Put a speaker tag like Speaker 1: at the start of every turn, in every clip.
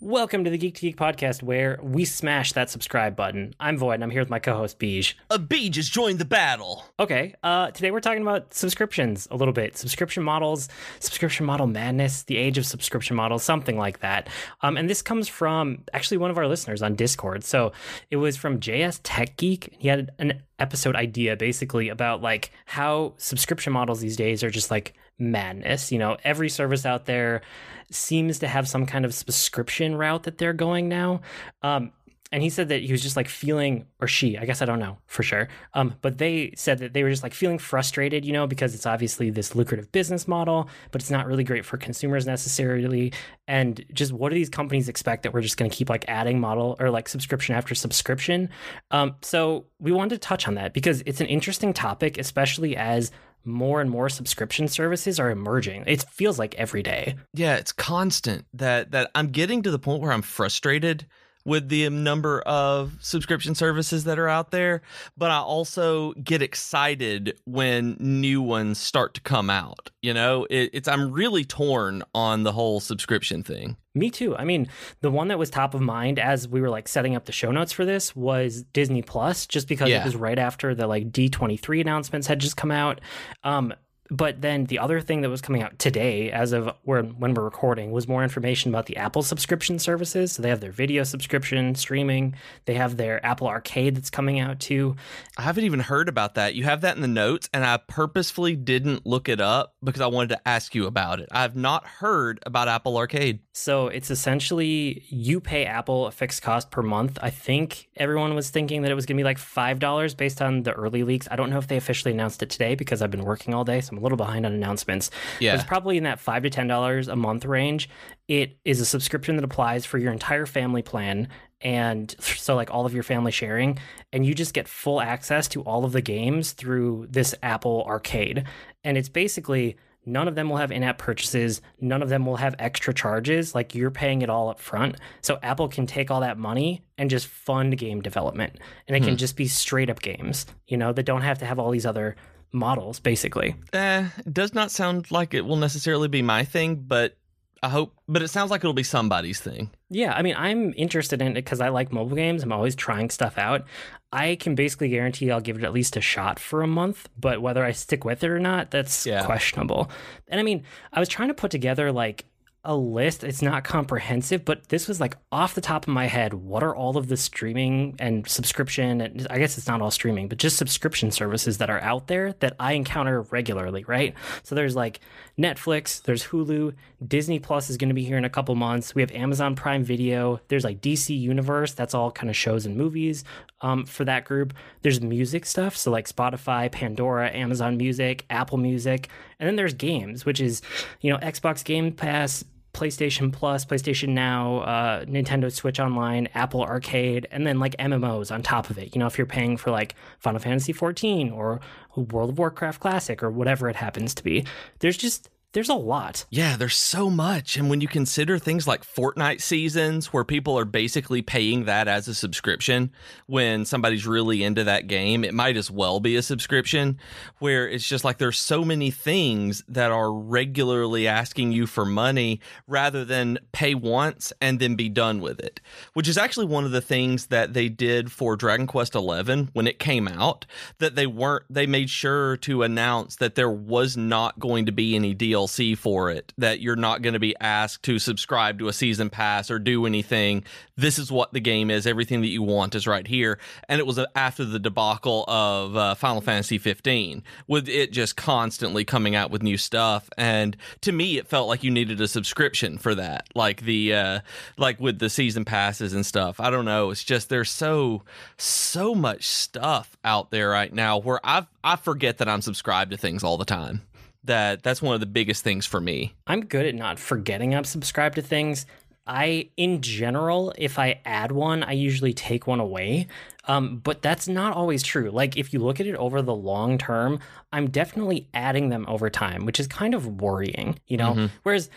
Speaker 1: Welcome to the Geek to Geek podcast, where we smash that subscribe button. I'm Void, and I'm here with my co-host Beej.
Speaker 2: A bee has joined the battle.
Speaker 1: Okay, uh, today we're talking about subscriptions a little bit, subscription models, subscription model madness, the age of subscription models, something like that. Um, and this comes from actually one of our listeners on Discord. So it was from JS Tech Geek. He had an episode idea basically about like how subscription models these days are just like madness. You know, every service out there seems to have some kind of subscription route that they're going now. Um, and he said that he was just like feeling, or she, I guess I don't know for sure. Um, but they said that they were just like feeling frustrated, you know, because it's obviously this lucrative business model, but it's not really great for consumers necessarily. And just what do these companies expect that we're just going to keep like adding model or like subscription after subscription? Um, so we wanted to touch on that because it's an interesting topic, especially as more and more subscription services are emerging. It feels like every day.
Speaker 2: Yeah, it's constant that that I'm getting to the point where I'm frustrated with the number of subscription services that are out there, but I also get excited when new ones start to come out. You know, it, it's I'm really torn on the whole subscription thing.
Speaker 1: Me too. I mean, the one that was top of mind as we were like setting up the show notes for this was Disney Plus, just because yeah. it was right after the like D23 announcements had just come out. Um, but then the other thing that was coming out today, as of when, when we're recording, was more information about the Apple subscription services. So they have their video subscription, streaming. They have their Apple Arcade that's coming out too.
Speaker 2: I haven't even heard about that. You have that in the notes, and I purposefully didn't look it up because I wanted to ask you about it. I've not heard about Apple Arcade.
Speaker 1: So it's essentially you pay Apple a fixed cost per month. I think everyone was thinking that it was going to be like $5 based on the early leaks. I don't know if they officially announced it today because I've been working all day. So I'm a little behind on announcements.
Speaker 2: Yeah.
Speaker 1: It's probably in that five to ten dollars a month range. It is a subscription that applies for your entire family plan. And so, like all of your family sharing, and you just get full access to all of the games through this Apple Arcade. And it's basically none of them will have in-app purchases none of them will have extra charges like you're paying it all up front so apple can take all that money and just fund game development and it hmm. can just be straight up games you know that don't have to have all these other models, basically.
Speaker 2: Eh, does not sound like it will necessarily be my thing, but I hope, but it sounds like it'll be somebody's thing.
Speaker 1: Yeah, I mean, I'm interested in it because I like mobile games. I'm always trying stuff out. I can basically guarantee I'll give it at least a shot for a month, but whether I stick with it or not, that's yeah. questionable. And I mean, I was trying to put together like a list. It's not comprehensive, but this was like off the top of my head. What are all of the streaming and subscription? And I guess it's not all streaming, but just subscription services that are out there that I encounter regularly, right? So there's like Netflix, there's Hulu, Disney Plus is going to be here in a couple months. We have Amazon Prime Video. There's like DC Universe. That's all kind of shows and movies um, for that group. There's music stuff. So like Spotify, Pandora, Amazon Music, Apple Music. And then there's games, which is, you know, Xbox Game Pass, PlayStation Plus, PlayStation Now, uh, Nintendo Switch Online, Apple Arcade, and then like MMOs on top of it. You know, if you're paying for like Final Fantasy 14 or World of Warcraft Classic or whatever it happens to be, there's just there's a lot.
Speaker 2: Yeah, there's so much. And when you consider things like Fortnite seasons, where people are basically paying that as a subscription, when somebody's really into that game, it might as well be a subscription. Where it's just like there's so many things that are regularly asking you for money rather than pay once and then be done with it. Which is actually one of the things that they did for Dragon Quest XI when it came out, that they weren't, they made sure to announce that there was not going to be any deal DLC for it, that you're not going to be asked to subscribe to a season pass or do anything. This is what the game is. Everything that you want is right here. And it was after the debacle of uh, Final Fantasy 15, with it just constantly coming out with new stuff. And to me, it felt like you needed a subscription for that, like the uh, like with the season passes and stuff. I don't know. It's just there's so so much stuff out there right now where I I forget that I'm subscribed to things all the time that that's one of the biggest things for me.
Speaker 1: I'm good at not forgetting I'm subscribed to things. I, in general, if I add one, I usually take one away. Um, but that's not always true. Like, if you look at it over the long term, I'm definitely adding them over time, which is kind of worrying, you know? Mm-hmm. Whereas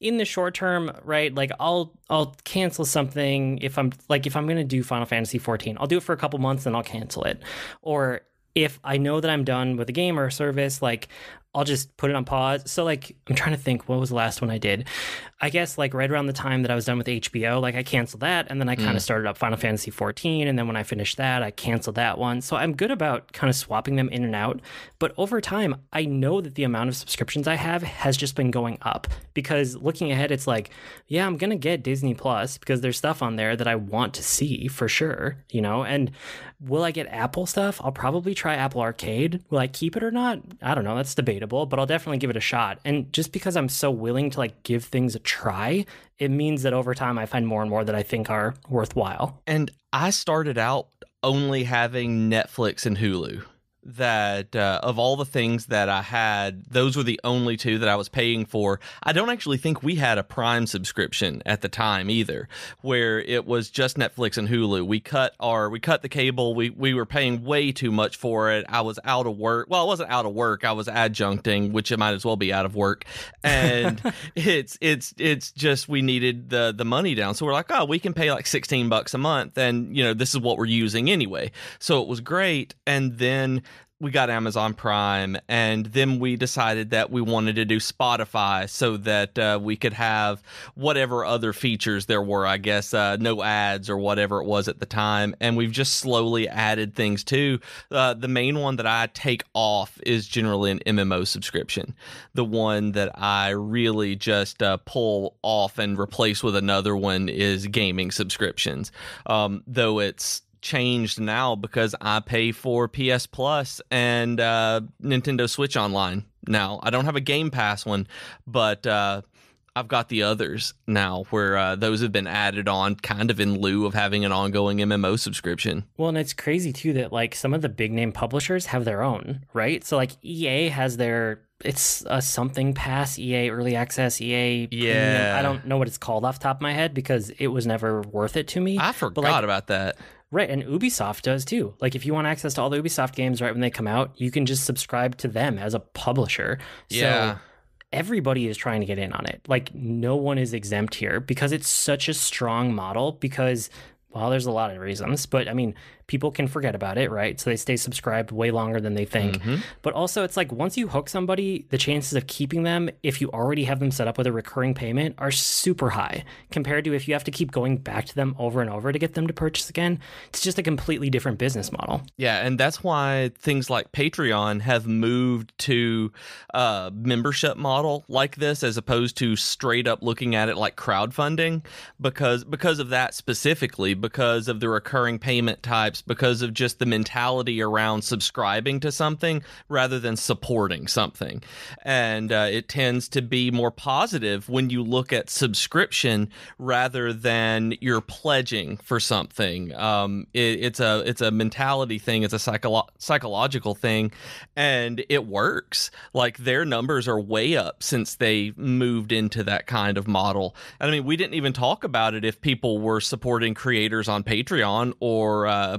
Speaker 1: in the short term, right, like I'll I'll cancel something if I'm like if I'm gonna do Final Fantasy 14, I'll do it for a couple months and I'll cancel it. Or if I know that I'm done with a game or a service, like I'll just put it on pause. So like I'm trying to think what was the last one I did. I guess like right around the time that I was done with HBO, like I canceled that and then I kind of mm. started up Final Fantasy 14 and then when I finished that, I canceled that one. So I'm good about kind of swapping them in and out, but over time, I know that the amount of subscriptions I have has just been going up because looking ahead it's like, yeah, I'm going to get Disney Plus because there's stuff on there that I want to see for sure, you know? And will I get Apple stuff? I'll probably try Apple Arcade. Will I keep it or not? I don't know, that's debatable, but I'll definitely give it a shot. And just because I'm so willing to like give things a try, it means that over time I find more and more that I think are worthwhile.
Speaker 2: And I started out only having Netflix and Hulu that uh, of all the things that I had, those were the only two that I was paying for. I don't actually think we had a Prime subscription at the time either, where it was just Netflix and Hulu. We cut our we cut the cable. We we were paying way too much for it. I was out of work. Well, I wasn't out of work. I was adjuncting, which it might as well be out of work. And it's it's it's just we needed the the money down. So we're like, oh, we can pay like sixteen bucks a month, and you know this is what we're using anyway. So it was great. And then we got Amazon Prime, and then we decided that we wanted to do Spotify so that uh, we could have whatever other features there were. I guess uh, no ads or whatever it was at the time, and we've just slowly added things too. Uh, the main one that I take off is generally an MMO subscription. The one that I really just uh, pull off and replace with another one is gaming subscriptions. Um, though it's changed now because I pay for PS Plus and uh, Nintendo Switch Online now. I don't have a Game Pass one, but uh, I've got the others now where uh, those have been added on kind of in lieu of having an ongoing MMO subscription.
Speaker 1: Well, and it's crazy too that like some of the big name publishers have their own, right? So like EA has their it's a something pass EA early access EA
Speaker 2: yeah
Speaker 1: premium. I don't know what it's called off top of my head because it was never worth it to me.
Speaker 2: I forgot like, about that.
Speaker 1: Right, and Ubisoft does too. Like if you want access to all the Ubisoft games right when they come out, you can just subscribe to them as a publisher.
Speaker 2: Yeah.
Speaker 1: So everybody is trying to get in on it. Like no one is exempt here because it's such a strong model because well, there's a lot of reasons, but I mean, people can forget about it, right? So they stay subscribed way longer than they think. Mm-hmm. But also, it's like once you hook somebody, the chances of keeping them, if you already have them set up with a recurring payment, are super high compared to if you have to keep going back to them over and over to get them to purchase again. It's just a completely different business model.
Speaker 2: Yeah, and that's why things like Patreon have moved to a membership model like this as opposed to straight up looking at it like crowdfunding because because of that specifically because of the recurring payment types because of just the mentality around subscribing to something rather than supporting something. And uh, it tends to be more positive when you look at subscription rather than you're pledging for something. Um, it, it's a it's a mentality thing. It's a psycholo- psychological thing, and it works. Like their numbers are way up since they moved into that kind of model. And I mean, we didn't even talk about it if people were supporting creators on Patreon or uh,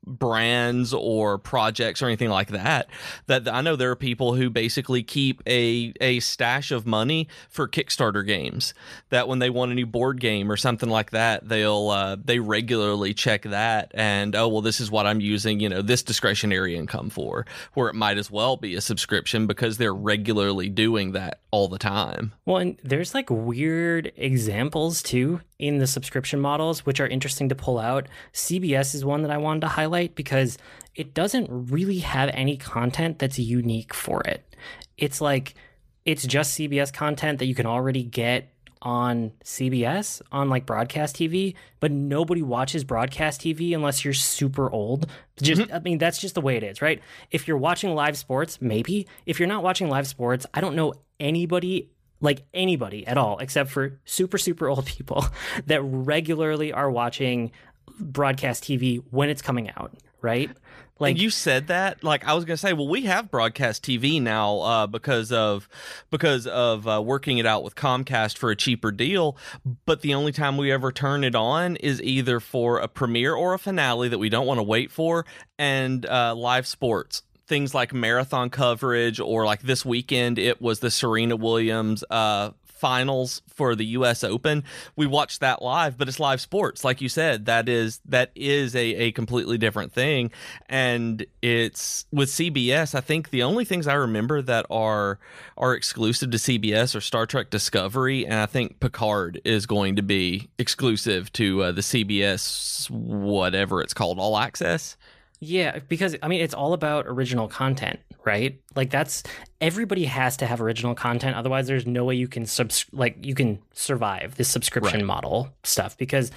Speaker 2: brands or projects or anything like that that I know there are people who basically keep a a stash of money for Kickstarter games that when they want a new board game or something like that they'll uh, they regularly check that and oh well this is what I'm using you know this discretionary income for where it might as well be a subscription because they're regularly doing that all the time.
Speaker 1: Well and there's like weird examples too in the subscription models which are interesting to pull out. CBS is one that I wanted to highlight highlight because it doesn't really have any content that's unique for it. It's like it's just CBS content that you can already get on CBS on like broadcast TV, but nobody watches broadcast TV unless you're super old. Just mm-hmm. I mean that's just the way it is, right? If you're watching live sports, maybe. If you're not watching live sports, I don't know anybody like anybody at all except for super super old people that regularly are watching broadcast TV when it's coming out, right?
Speaker 2: Like and you said that, like I was gonna say, well, we have broadcast TV now uh, because of because of uh, working it out with Comcast for a cheaper deal. But the only time we ever turn it on is either for a premiere or a finale that we don't want to wait for, and uh, live sports things like marathon coverage or like this weekend it was the Serena Williams uh, finals for the US Open, we watched that live, but it's live sports. Like you said, that is that is a, a completely different thing. And it's with CBS, I think the only things I remember that are are exclusive to CBS are Star Trek Discovery, and I think Picard is going to be exclusive to uh, the CBS whatever it's called, All Access.
Speaker 1: Yeah, because I mean, it's all about original content, right? Like that's everybody has to have original content. Otherwise, there's no way you can subs like you can survive this subscription right. model stuff because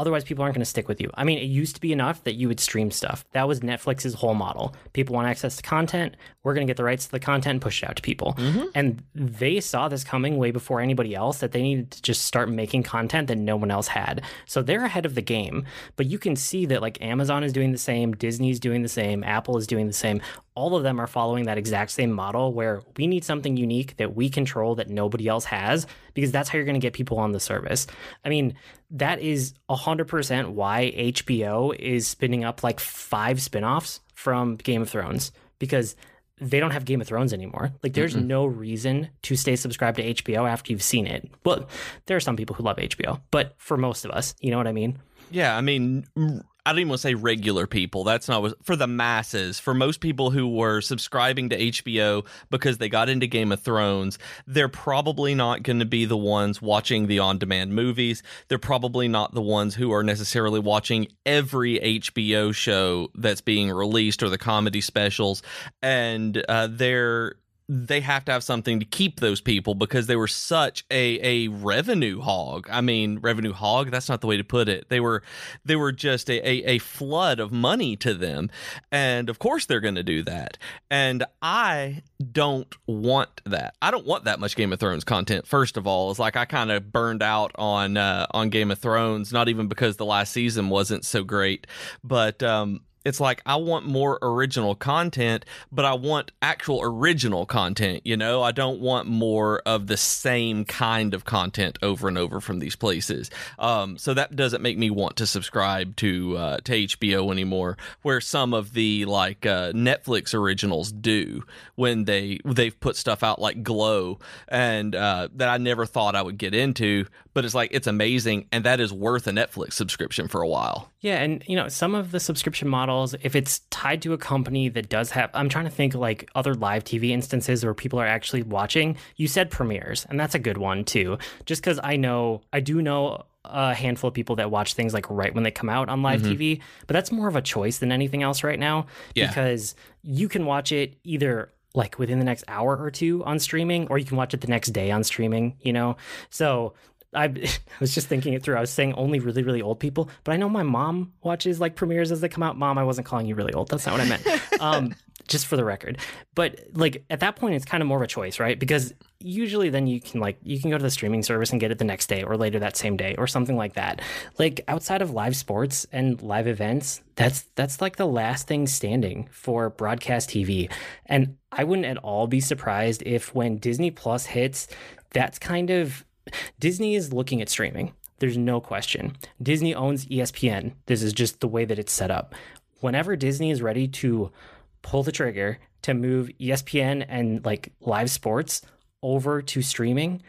Speaker 1: Otherwise, people aren't going to stick with you. I mean, it used to be enough that you would stream stuff. That was Netflix's whole model. People want access to content. We're going to get the rights to the content and push it out to people. Mm-hmm. And they saw this coming way before anybody else that they needed to just start making content that no one else had. So they're ahead of the game. But you can see that like Amazon is doing the same, Disney's doing the same, Apple is doing the same all of them are following that exact same model where we need something unique that we control that nobody else has because that's how you're going to get people on the service. I mean, that is 100% why HBO is spinning up like five spinoffs from Game of Thrones because they don't have Game of Thrones anymore. Like, there's Mm-mm. no reason to stay subscribed to HBO after you've seen it. Well, there are some people who love HBO, but for most of us, you know what I mean?
Speaker 2: Yeah, I mean, I don't even want to say regular people. That's not what, for the masses. For most people who were subscribing to HBO because they got into Game of Thrones, they're probably not going to be the ones watching the on demand movies. They're probably not the ones who are necessarily watching every HBO show that's being released or the comedy specials. And uh, they're they have to have something to keep those people because they were such a a revenue hog. I mean, revenue hog, that's not the way to put it. They were they were just a a, a flood of money to them. And of course they're going to do that. And I don't want that. I don't want that much Game of Thrones content. First of all, it's like I kind of burned out on uh, on Game of Thrones, not even because the last season wasn't so great, but um it's like I want more original content, but I want actual original content. You know, I don't want more of the same kind of content over and over from these places. Um, so that doesn't make me want to subscribe to uh, to HBO anymore. Where some of the like uh, Netflix originals do when they they've put stuff out like Glow and uh, that I never thought I would get into, but it's like it's amazing and that is worth a Netflix subscription for a while.
Speaker 1: Yeah, and you know, some of the subscription models if it's tied to a company that does have I'm trying to think like other live TV instances where people are actually watching. You said premieres, and that's a good one too. Just cuz I know I do know a handful of people that watch things like right when they come out on live mm-hmm. TV, but that's more of a choice than anything else right now yeah. because you can watch it either like within the next hour or two on streaming or you can watch it the next day on streaming, you know. So I was just thinking it through. I was saying only really, really old people, but I know my mom watches like premieres as they come out. Mom, I wasn't calling you really old. That's not what I meant. um, just for the record. But like at that point, it's kind of more of a choice, right? Because usually then you can like you can go to the streaming service and get it the next day or later that same day or something like that. Like outside of live sports and live events, that's that's like the last thing standing for broadcast TV. And I wouldn't at all be surprised if when Disney Plus hits, that's kind of Disney is looking at streaming. There's no question. Disney owns ESPN. This is just the way that it's set up. Whenever Disney is ready to pull the trigger to move ESPN and like live sports over to streaming,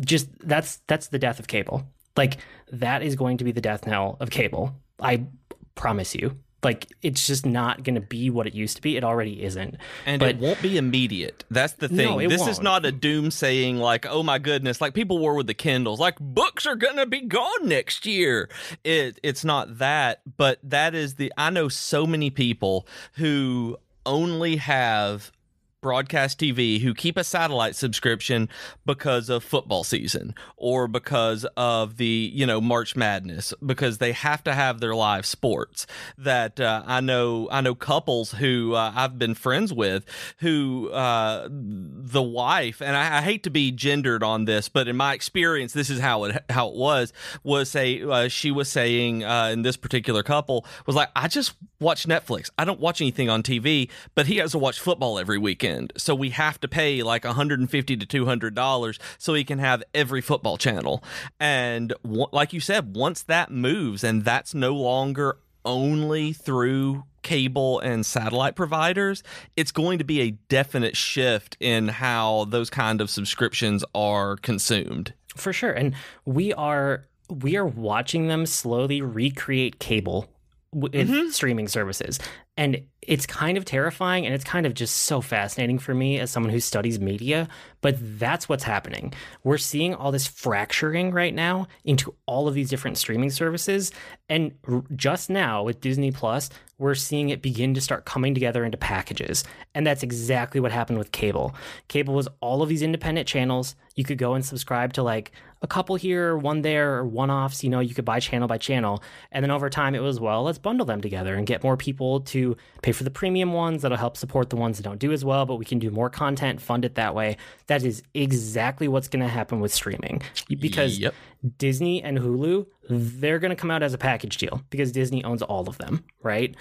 Speaker 1: just that's that's the death of cable. Like that is going to be the death knell of cable. I promise you like it's just not going to be what it used to be. It already isn't,
Speaker 2: and but, it won't be immediate. That's the thing. No, this won't. is not a doom saying like, "Oh my goodness!" Like people were with the Kindles, like books are going to be gone next year. It it's not that, but that is the. I know so many people who only have broadcast TV who keep a satellite subscription because of football season or because of the, you know, March Madness because they have to have their live sports. That uh, I know I know couples who uh, I've been friends with who uh, the wife and I, I, hate to be gendered on this, but in my experience this is how it how it was was say uh, she was saying uh, in this particular couple was like I just watch Netflix. I don't watch anything on TV, but he has to watch football every weekend weekend. So we have to pay like 150 to 200 dollars so he can have every football channel. And w- like you said, once that moves and that's no longer only through cable and satellite providers, it's going to be a definite shift in how those kind of subscriptions are consumed.
Speaker 1: For sure. And we are we are watching them slowly recreate cable with mm-hmm. streaming services. And it's kind of terrifying and it's kind of just so fascinating for me as someone who studies media. But that's what's happening. We're seeing all this fracturing right now into all of these different streaming services. And just now with Disney Plus, we're seeing it begin to start coming together into packages. And that's exactly what happened with cable. Cable was all of these independent channels. You could go and subscribe to like a couple here, one there, or one offs. You know, you could buy channel by channel. And then over time, it was, well, let's bundle them together and get more people to pay for the premium ones that'll help support the ones that don't do as well, but we can do more content, fund it that way. That is exactly what's going to happen with streaming because yep. Disney and Hulu, they're going to come out as a package deal because Disney owns all of them, right?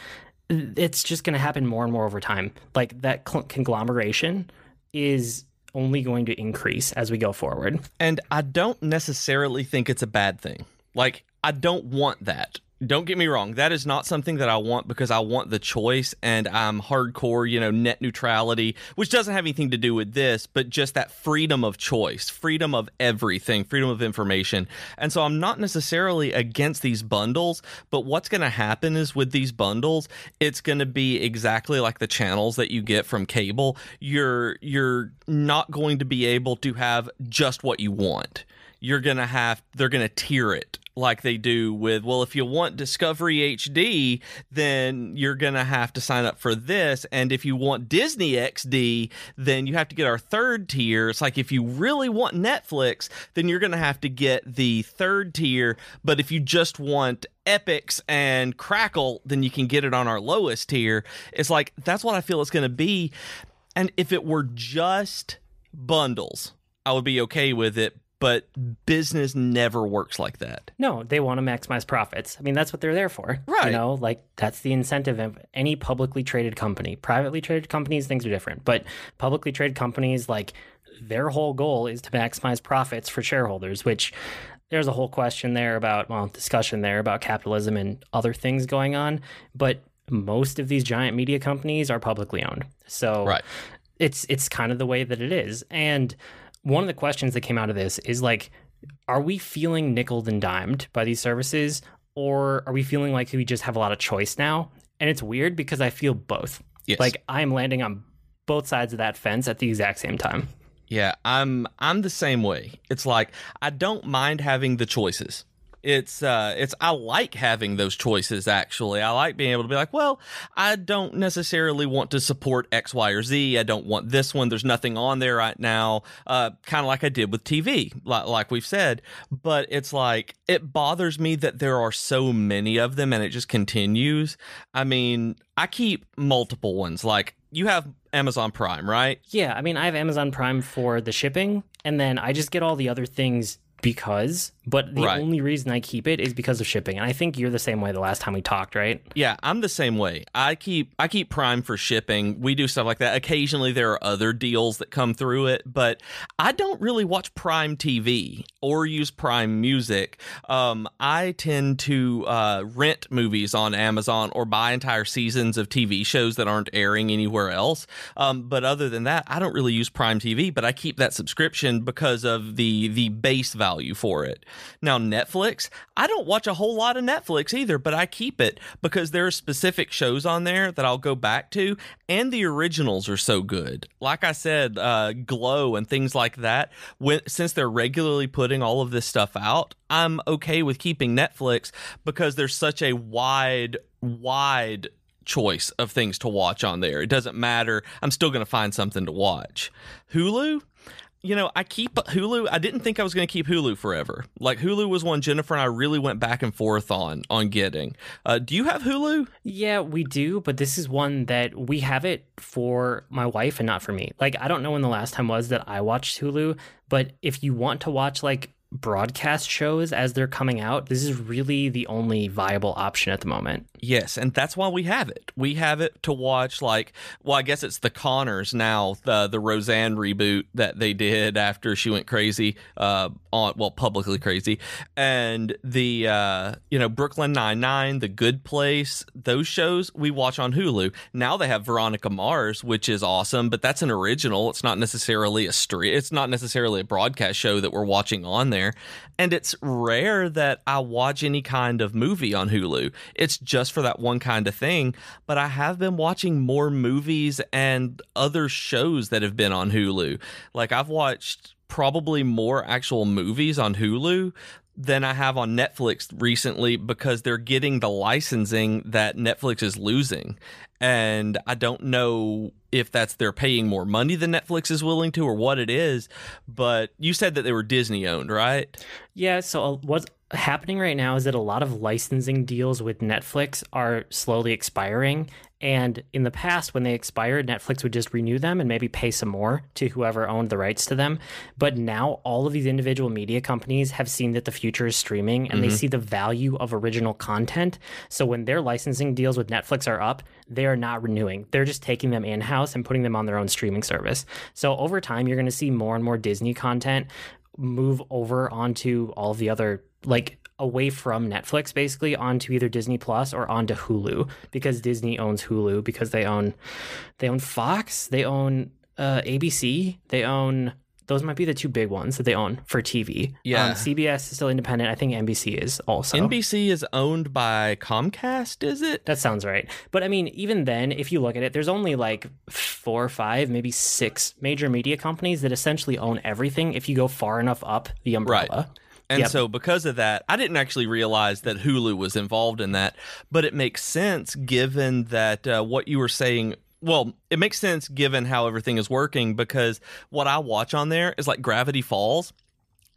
Speaker 1: It's just going to happen more and more over time. Like that conglomeration is only going to increase as we go forward.
Speaker 2: And I don't necessarily think it's a bad thing. Like, I don't want that don't get me wrong that is not something that i want because i want the choice and i'm hardcore you know net neutrality which doesn't have anything to do with this but just that freedom of choice freedom of everything freedom of information. And so i'm not necessarily against these bundles but what's going to happen is with these bundles it's going to be exactly like the channels that you get from cable. You're you're not going to be able to have just what you want. You're going to have they're going to tier it like they do with well if you want discovery hd then you're going to have to sign up for this and if you want disney xd then you have to get our third tier it's like if you really want netflix then you're going to have to get the third tier but if you just want Epix and Crackle, then you can get it on our lowest tier. It's like that's what I feel it's going to be. And if it were just bundles, I would be okay with it but business never works like that.
Speaker 1: No, they want to maximize profits. I mean, that's what they're there for.
Speaker 2: Right.
Speaker 1: You know, like that's the incentive of any publicly traded company. Privately traded companies, things are different. But publicly traded companies, like their whole goal is to maximize profits for shareholders, which there's a whole question there about, well, discussion there about capitalism and other things going on. But most of these giant media companies are publicly owned. So right. it's it's kind of the way that it is. And one of the questions that came out of this is like, are we feeling nickel and dimed by these services, or are we feeling like we just have a lot of choice now? And it's weird because I feel both. Yes. Like I'm landing on both sides of that fence at the exact same time.
Speaker 2: Yeah, I'm I'm the same way. It's like I don't mind having the choices it's uh it's I like having those choices actually. I like being able to be like, well, I don't necessarily want to support X, Y, or Z. I don't want this one. There's nothing on there right now. Uh kind of like I did with TV, like, like we've said. But it's like it bothers me that there are so many of them and it just continues. I mean, I keep multiple ones. Like you have Amazon Prime, right?
Speaker 1: Yeah, I mean, I have Amazon Prime for the shipping, and then I just get all the other things because, but the right. only reason I keep it is because of shipping. And I think you're the same way the last time we talked, right?
Speaker 2: Yeah, I'm the same way. I keep I keep Prime for shipping. We do stuff like that. Occasionally there are other deals that come through it, but I don't really watch Prime TV or use Prime Music. Um, I tend to uh, rent movies on Amazon or buy entire seasons of TV shows that aren't airing anywhere else. Um, but other than that, I don't really use Prime TV, but I keep that subscription because of the the base value value for it. Now, Netflix, I don't watch a whole lot of Netflix either, but I keep it because there are specific shows on there that I'll go back to, and the originals are so good. Like I said, uh, Glow and things like that. When, since they're regularly putting all of this stuff out, I'm okay with keeping Netflix because there's such a wide, wide choice of things to watch on there. It doesn't matter. I'm still going to find something to watch. Hulu, you know, I keep Hulu. I didn't think I was going to keep Hulu forever. Like Hulu was one Jennifer and I really went back and forth on on getting. Uh, do you have Hulu?
Speaker 1: Yeah, we do, but this is one that we have it for my wife and not for me. Like I don't know when the last time was that I watched Hulu, but if you want to watch like broadcast shows as they're coming out, this is really the only viable option at the moment.
Speaker 2: Yes, and that's why we have it. We have it to watch like well, I guess it's the Conners now, the the Roseanne reboot that they did after she went crazy uh on well, publicly crazy. And the uh you know, Brooklyn Nine-Nine, The Good Place, those shows we watch on Hulu. Now they have Veronica Mars, which is awesome, but that's an original. It's not necessarily a street it's not necessarily a broadcast show that we're watching on there. And it's rare that I watch any kind of movie on Hulu. It's just for that one kind of thing. But I have been watching more movies and other shows that have been on Hulu. Like I've watched probably more actual movies on Hulu than I have on Netflix recently because they're getting the licensing that Netflix is losing. And I don't know if that's they're paying more money than Netflix is willing to or what it is. But you said that they were Disney owned, right?
Speaker 1: Yeah. So uh, what's happening right now is that a lot of licensing deals with Netflix are slowly expiring. And in the past, when they expired, Netflix would just renew them and maybe pay some more to whoever owned the rights to them. But now all of these individual media companies have seen that the future is streaming and mm-hmm. they see the value of original content. So when their licensing deals with Netflix are up, they are not renewing. They're just taking them in house and putting them on their own streaming service. So over time, you're going to see more and more Disney content move over onto all the other like away from Netflix basically onto either Disney Plus or onto Hulu because Disney owns Hulu because they own they own Fox, they own uh, ABC, they own those might be the two big ones that they own for TV.
Speaker 2: Yeah. Um,
Speaker 1: CBS is still independent. I think NBC is also.
Speaker 2: NBC is owned by Comcast, is it?
Speaker 1: That sounds right. But I mean, even then, if you look at it, there's only like four or five, maybe six major media companies that essentially own everything if you go far enough up the umbrella.
Speaker 2: Right. And yep. so, because of that, I didn't actually realize that Hulu was involved in that. But it makes sense given that uh, what you were saying. Well, it makes sense given how everything is working because what I watch on there is like Gravity Falls.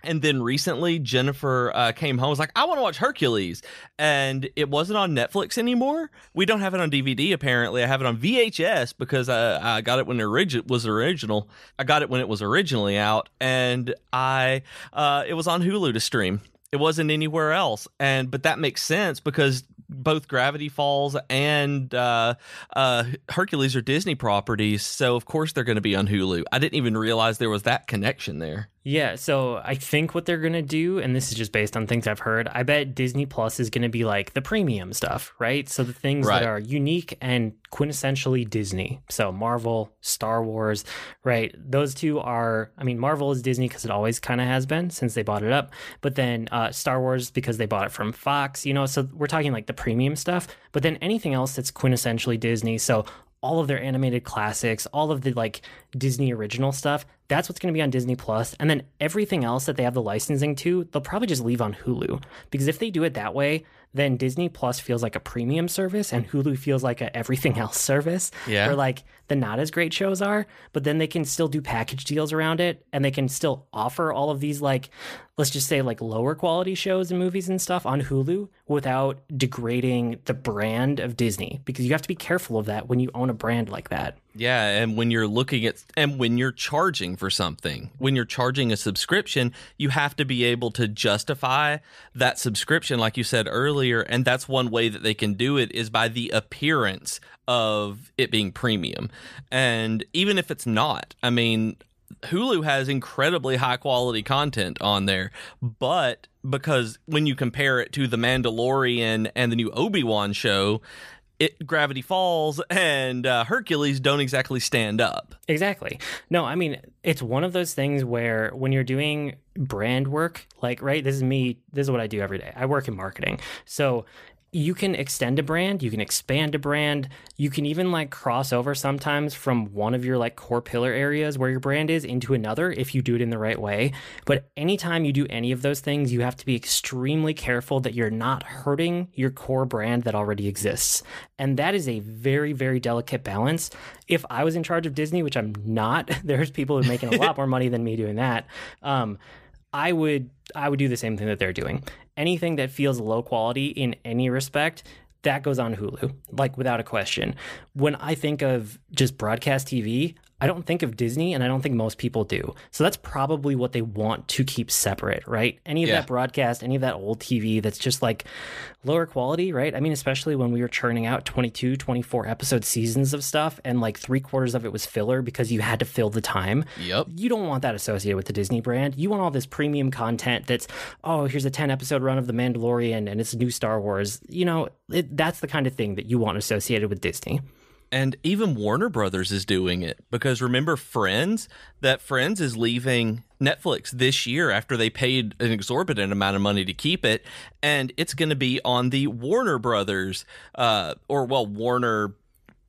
Speaker 2: And then recently, Jennifer uh, came home was like, "I want to watch Hercules," and it wasn't on Netflix anymore. We don't have it on DVD. Apparently, I have it on VHS because I, I got it when it origi- was original. I got it when it was originally out, and I uh, it was on Hulu to stream. It wasn't anywhere else, and but that makes sense because both Gravity Falls and uh, uh, Hercules are Disney properties, so of course they're going to be on Hulu. I didn't even realize there was that connection there.
Speaker 1: Yeah, so I think what they're going to do, and this is just based on things I've heard, I bet Disney Plus is going to be like the premium stuff, right? So the things right. that are unique and quintessentially Disney. So Marvel, Star Wars, right? Those two are, I mean, Marvel is Disney because it always kind of has been since they bought it up. But then uh, Star Wars because they bought it from Fox, you know? So we're talking like the premium stuff. But then anything else that's quintessentially Disney. So all of their animated classics, all of the like Disney original stuff, that's what's going to be on Disney Plus. And then everything else that they have the licensing to, they'll probably just leave on Hulu. Because if they do it that way, then Disney Plus feels like a premium service and Hulu feels like a everything else service.
Speaker 2: Yeah.
Speaker 1: Where like the not as great shows are, but then they can still do package deals around it and they can still offer all of these like let's just say like lower quality shows and movies and stuff on Hulu without degrading the brand of Disney because you have to be careful of that when you own a brand like that.
Speaker 2: Yeah, and when you're looking at and when you're charging for something, when you're charging a subscription, you have to be able to justify that subscription like you said earlier, and that's one way that they can do it is by the appearance of it being premium. And even if it's not, I mean, Hulu has incredibly high quality content on there, but because when you compare it to The Mandalorian and the new Obi-Wan show, it Gravity Falls and uh, Hercules don't exactly stand up.
Speaker 1: Exactly. No, I mean it's one of those things where when you're doing brand work, like right, this is me. This is what I do every day. I work in marketing, so you can extend a brand, you can expand a brand, you can even like cross over sometimes from one of your like core pillar areas where your brand is into another if you do it in the right way. But anytime you do any of those things, you have to be extremely careful that you're not hurting your core brand that already exists. And that is a very, very delicate balance. If I was in charge of Disney, which I'm not, there's people who are making a lot more money than me doing that. Um, I would I would do the same thing that they're doing. Anything that feels low quality in any respect, that goes on Hulu, like without a question. When I think of just broadcast TV, I don't think of Disney and I don't think most people do. So that's probably what they want to keep separate, right? Any of yeah. that broadcast, any of that old TV that's just like lower quality, right? I mean, especially when we were churning out 22, 24 episode seasons of stuff and like three quarters of it was filler because you had to fill the time.
Speaker 2: Yep.
Speaker 1: You don't want that associated with the Disney brand. You want all this premium content that's, oh, here's a 10 episode run of The Mandalorian and it's new Star Wars. You know, it, that's the kind of thing that you want associated with Disney.
Speaker 2: And even Warner Brothers is doing it because remember Friends? That Friends is leaving Netflix this year after they paid an exorbitant amount of money to keep it. And it's going to be on the Warner Brothers, uh, or well, Warner,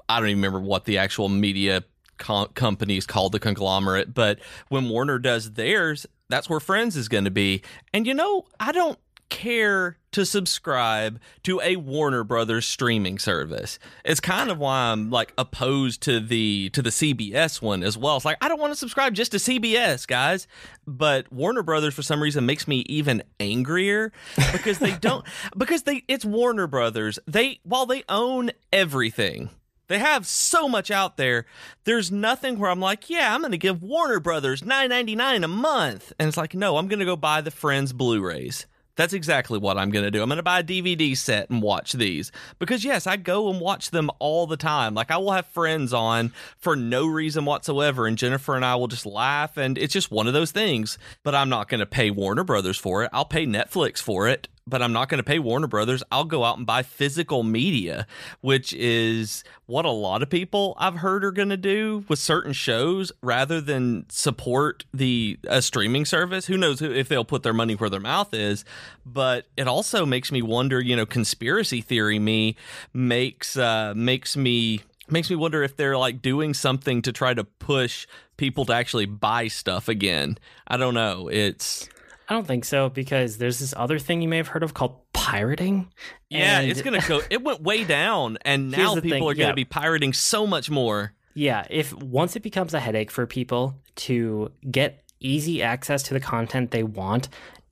Speaker 2: I don't even remember what the actual media com- company is called, the conglomerate. But when Warner does theirs, that's where Friends is going to be. And you know, I don't care to subscribe to a Warner Brothers streaming service. It's kind of why I'm like opposed to the to the CBS one as well. It's like I don't want to subscribe just to CBS, guys. But Warner Brothers for some reason makes me even angrier because they don't because they it's Warner Brothers. They while they own everything they have so much out there. There's nothing where I'm like, yeah, I'm going to give Warner Brothers 9.99 a month. And it's like, no, I'm going to go buy the Friends Blu-rays. That's exactly what I'm going to do. I'm going to buy a DVD set and watch these because, yes, I go and watch them all the time. Like, I will have friends on for no reason whatsoever, and Jennifer and I will just laugh, and it's just one of those things. But I'm not going to pay Warner Brothers for it. I'll pay Netflix for it but I'm not going to pay Warner Brothers. I'll go out and buy physical media, which is what a lot of people I've heard are going to do with certain shows rather than support the a streaming service. Who knows if they'll put their money where their mouth is, but it also makes me wonder, you know, conspiracy theory me makes uh makes me makes me wonder if they're like doing something to try to push people to actually buy stuff again. I don't know. It's
Speaker 1: I don't think so because there's this other thing you may have heard of called pirating.
Speaker 2: Yeah, it's gonna go. It went way down, and now people thing, are gonna yeah. be pirating so much more.
Speaker 1: Yeah, if once it becomes a headache for people to get easy access to the content they want,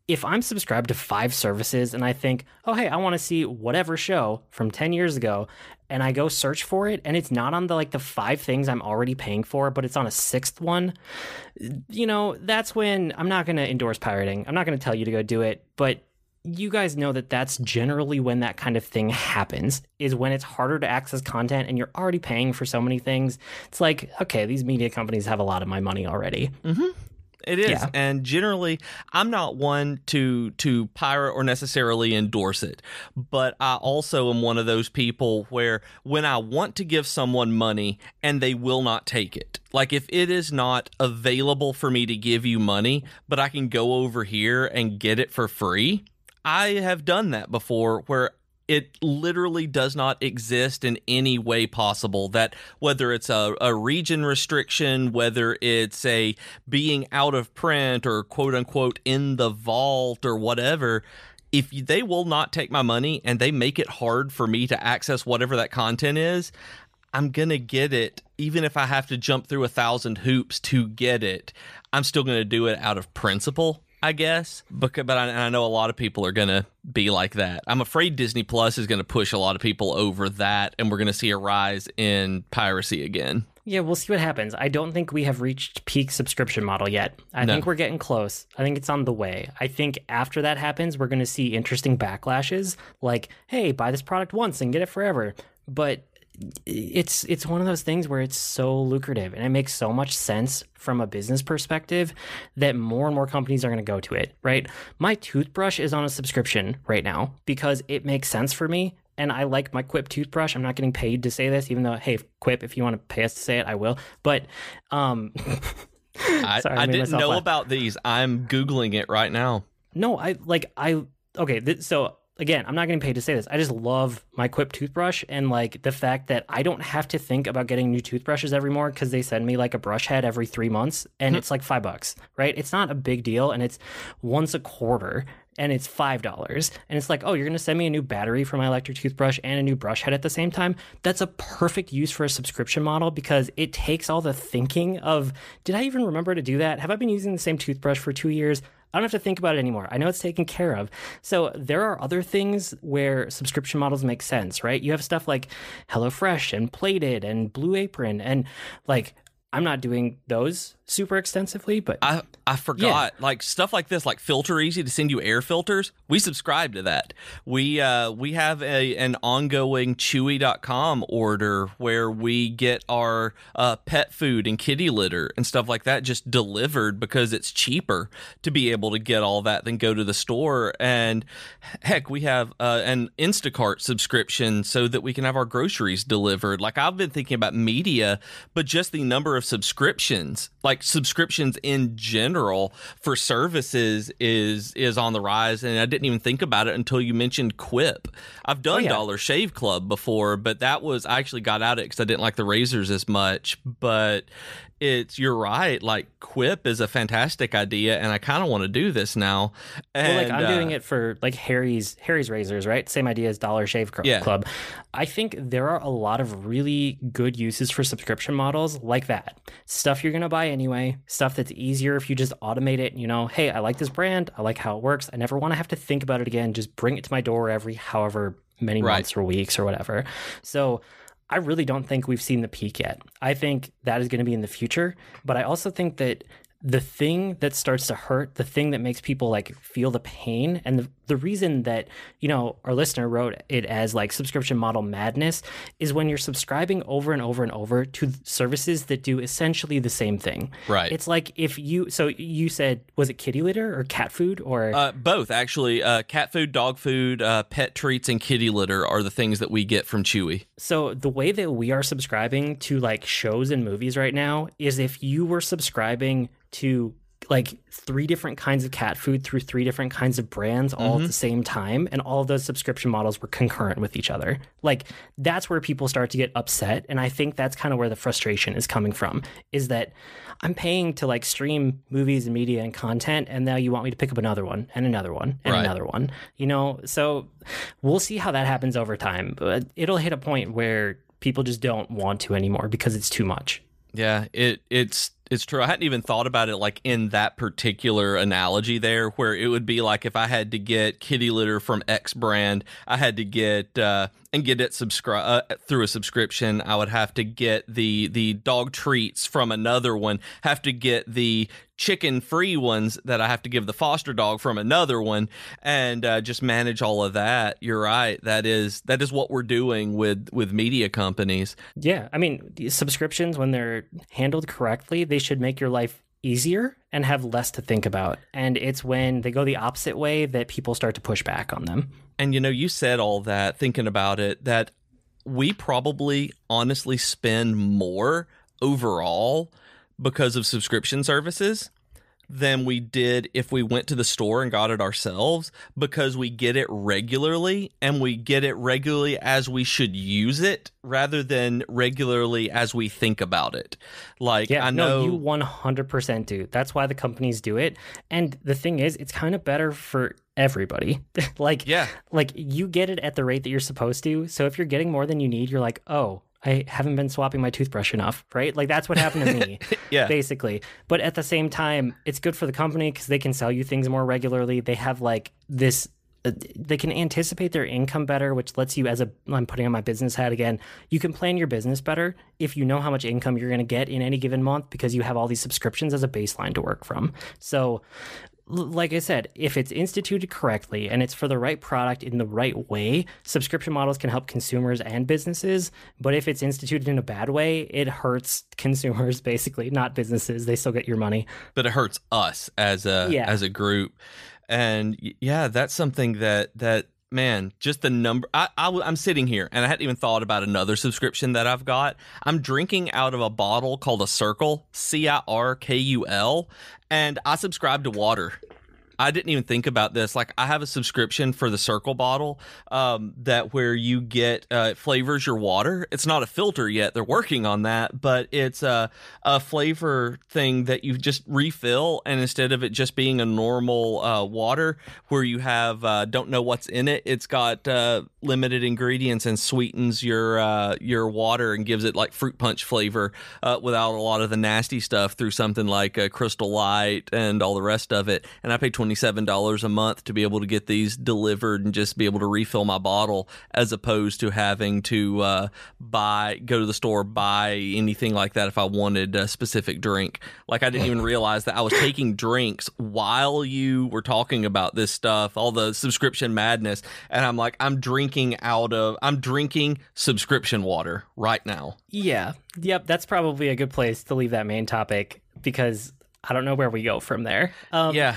Speaker 1: if I'm subscribed to five services and I think, oh, hey, I want to see whatever show from 10 years ago, and I go search for it, and it's not on the like the five things I'm already paying for, but it's on a sixth one, you know, that's when I'm not going to endorse pirating. I'm not going to tell you to go do it, but you guys know that that's generally when that kind of thing happens is when it's harder to access content and you're already paying for so many things it's like okay these media companies have a lot of my money already
Speaker 2: mm-hmm. It is, yeah. and generally, I'm not one to to pirate or necessarily endorse it, but I also am one of those people where when I want to give someone money and they will not take it, like if it is not available for me to give you money, but I can go over here and get it for free. I have done that before where it literally does not exist in any way possible that whether it's a, a region restriction whether it's a being out of print or quote unquote in the vault or whatever if they will not take my money and they make it hard for me to access whatever that content is i'm gonna get it. Even if i have to jump through a thousand hoops to get it i'm still gonna do it out of principle I guess. Because, but I, I know a lot of people are going to be like that. I'm afraid Disney Plus is going to push a lot of people over that, and we're going to see a rise in piracy again.
Speaker 1: Yeah, we'll see what happens. I don't think we have reached peak subscription model yet. I no. think we're getting close. I think it's on the way. I think after that happens, we're going to see interesting backlashes like, hey, buy this product once and get it forever. But it's it's one of those things where it's so lucrative and it makes so much sense from a business perspective that more and more companies are going to go to it right my toothbrush is on a subscription right now because it makes sense for me and I like my Quip toothbrush. I'm not getting paid to say this, even though, hey, Quip, if you want to pay us to say it, I will. But um,
Speaker 2: I, sorry, I, I didn't know laugh. about these. I'm googling it right now.
Speaker 1: No, I like I okay. Th- so again, I'm not getting paid to say this. I just love my Quip toothbrush and like the fact that I don't have to think about getting new toothbrushes every more because they send me like a brush head every three months and mm-hmm. it's like five bucks, right? It's not a big deal and it's once a quarter and it's five dollars and it's like oh you're going to send me a new battery for my electric toothbrush and a new brush head at the same time that's a perfect use for a subscription model because it takes all the thinking of did i even remember to do that have i been using the same toothbrush for two years I don't have to think about it anymore. I know it's taken care of. So there are other things where subscription models make sense, right? You have stuff like HelloFresh and Plated and Blue Apron and like I'm not doing those super extensively, but
Speaker 2: I I forgot yeah. like stuff like this, like Filter Easy to send you air filters. We subscribe to that. We uh we have a an ongoing Chewy.com order where we get our uh, pet food and kitty litter and stuff like that just delivered because it's cheaper to be able to get all that than go to the store. And heck, we have uh, an Instacart subscription so that we can have our groceries delivered. Like I've been thinking about media, but just the number of subscriptions, like subscriptions in general for services is is on the rise and I didn't even think about it until you mentioned Quip. I've done oh, yeah. Dollar Shave Club before, but that was I actually got out of it cuz I didn't like the razors as much, but it's you're right. Like Quip is a fantastic idea, and I kind of want to do this now. And,
Speaker 1: well, like I'm uh, doing it for like Harry's Harry's razors, right? Same idea as Dollar Shave Club. Yeah. I think there are a lot of really good uses for subscription models like that. Stuff you're gonna buy anyway. Stuff that's easier if you just automate it. You know, hey, I like this brand. I like how it works. I never want to have to think about it again. Just bring it to my door every however many right. months or weeks or whatever. So I really don't think we've seen the peak yet. I think that is going to be in the future, but I also think that the thing that starts to hurt, the thing that makes people like feel the pain, and the, the reason that, you know, our listener wrote it as like subscription model madness is when you're subscribing over and over and over to services that do essentially the same thing.
Speaker 2: Right.
Speaker 1: It's like if you, so you said, was it kitty litter or cat food or?
Speaker 2: Uh, both, actually. Uh, cat food, dog food, uh, pet treats, and kitty litter are the things that we get from Chewy.
Speaker 1: So the way that we are subscribing to like shows and movies right now is if you were subscribing to like three different kinds of cat food through three different kinds of brands all mm-hmm. at the same time and all of those subscription models were concurrent with each other like that's where people start to get upset and i think that's kind of where the frustration is coming from is that i'm paying to like stream movies and media and content and now you want me to pick up another one and another one and right. another one you know so we'll see how that happens over time but it'll hit a point where people just don't want to anymore because it's too much
Speaker 2: yeah, it it's it's true. I hadn't even thought about it like in that particular analogy there, where it would be like if I had to get kitty litter from X brand, I had to get uh, and get it subscribe uh, through a subscription. I would have to get the the dog treats from another one. Have to get the chicken free ones that I have to give the foster dog from another one, and uh, just manage all of that. You're right. That is that is what we're doing with with media companies.
Speaker 1: Yeah, I mean subscriptions when they're handled correctly, they should make your life easier and have less to think about. And it's when they go the opposite way that people start to push back on them.
Speaker 2: And you know, you said all that thinking about it that we probably honestly spend more overall because of subscription services than we did if we went to the store and got it ourselves because we get it regularly and we get it regularly as we should use it rather than regularly as we think about it. Like yeah, I know
Speaker 1: no, you 100% do. That's why the companies do it. And the thing is, it's kind of better for everybody. like yeah. like you get it at the rate that you're supposed to. So if you're getting more than you need, you're like, "Oh, I haven't been swapping my toothbrush enough, right? Like that's what happened to me, yeah. basically. But at the same time, it's good for the company because they can sell you things more regularly. They have like this, uh, they can anticipate their income better, which lets you, as a, I'm putting on my business hat again, you can plan your business better if you know how much income you're going to get in any given month because you have all these subscriptions as a baseline to work from. So like I said, if it's instituted correctly and it's for the right product in the right way, subscription models can help consumers and businesses. But if it's instituted in a bad way, it hurts consumers basically, not businesses. They still get your money.
Speaker 2: But it hurts us as a yeah. as a group. And yeah, that's something that that man, just the number. I, I, am sitting here and I hadn't even thought about another subscription that I've got. I'm drinking out of a bottle called a Cirkul, C I R K U L, and I subscribe to water. I didn't even think about this. Like I have a subscription for the Cirkul bottle um, that where you get uh, it flavors your water. It's not a filter yet. They're working on that, but it's a a flavor thing that you just refill, and instead of it just being a normal uh, water where you have uh, don't know what's in it, it's got uh, limited ingredients and sweetens your uh, your water and gives it like fruit punch flavor uh, without a lot of the nasty stuff through something like Crystal Light and all the rest of it. And I pay twenty $27 a month to be able to get these delivered and just be able to refill my bottle as opposed to having to uh, buy, go to the store, buy anything like that if I wanted a specific drink. Like I didn't even realize that I was taking drinks while you were talking about this stuff, all the subscription madness. And I'm like, I'm drinking out of, I'm drinking subscription water right now.
Speaker 1: Yeah. Yep. That's probably a good place to leave that main topic because I don't know where we go from there.
Speaker 2: Um, yeah.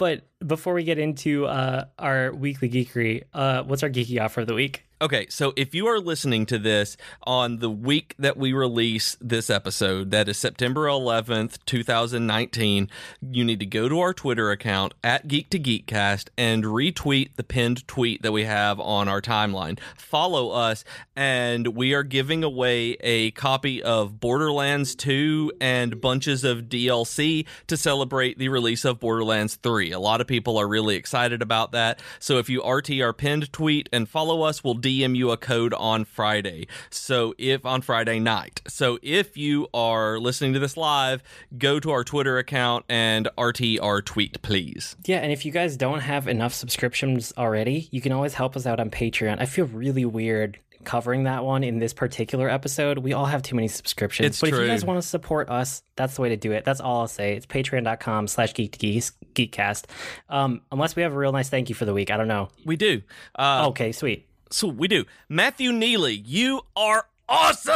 Speaker 1: But before we get into uh, our weekly geekery, uh, what's our geeky offer of the week?
Speaker 2: Okay, so if you are listening to this on the week that we release this episode, that is September 11th, 2019, you need to go to our Twitter account at Geek to Geekcast and retweet the pinned tweet that we have on our timeline. Follow us, and we are giving away a copy of Borderlands 2 and bunches of DLC to celebrate the release of Borderlands 3. A lot of people are really excited about that. So if you RT our pinned tweet and follow us, we'll DM you a code on Friday. So if on Friday night. So if you are listening to this live, go to our Twitter account and RT our tweet, please.
Speaker 1: Yeah, and if you guys don't have enough subscriptions already, you can always help us out on Patreon. I feel really weird covering that one in this particular episode. We all have too many subscriptions.
Speaker 2: It's
Speaker 1: but
Speaker 2: true.
Speaker 1: if you guys want to support us, that's the way to do it. That's all I'll say. It's patreon.com slash geek geekcast. Um, unless we have a real nice thank you for the week. I don't know.
Speaker 2: We do.
Speaker 1: Uh, okay, sweet.
Speaker 2: So we do. Matthew Neely, you are awesome.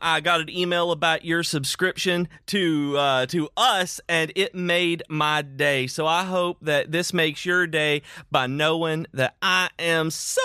Speaker 2: I got an email about your subscription to uh, to us, and it made my day. So I hope that this makes your day by knowing that I am so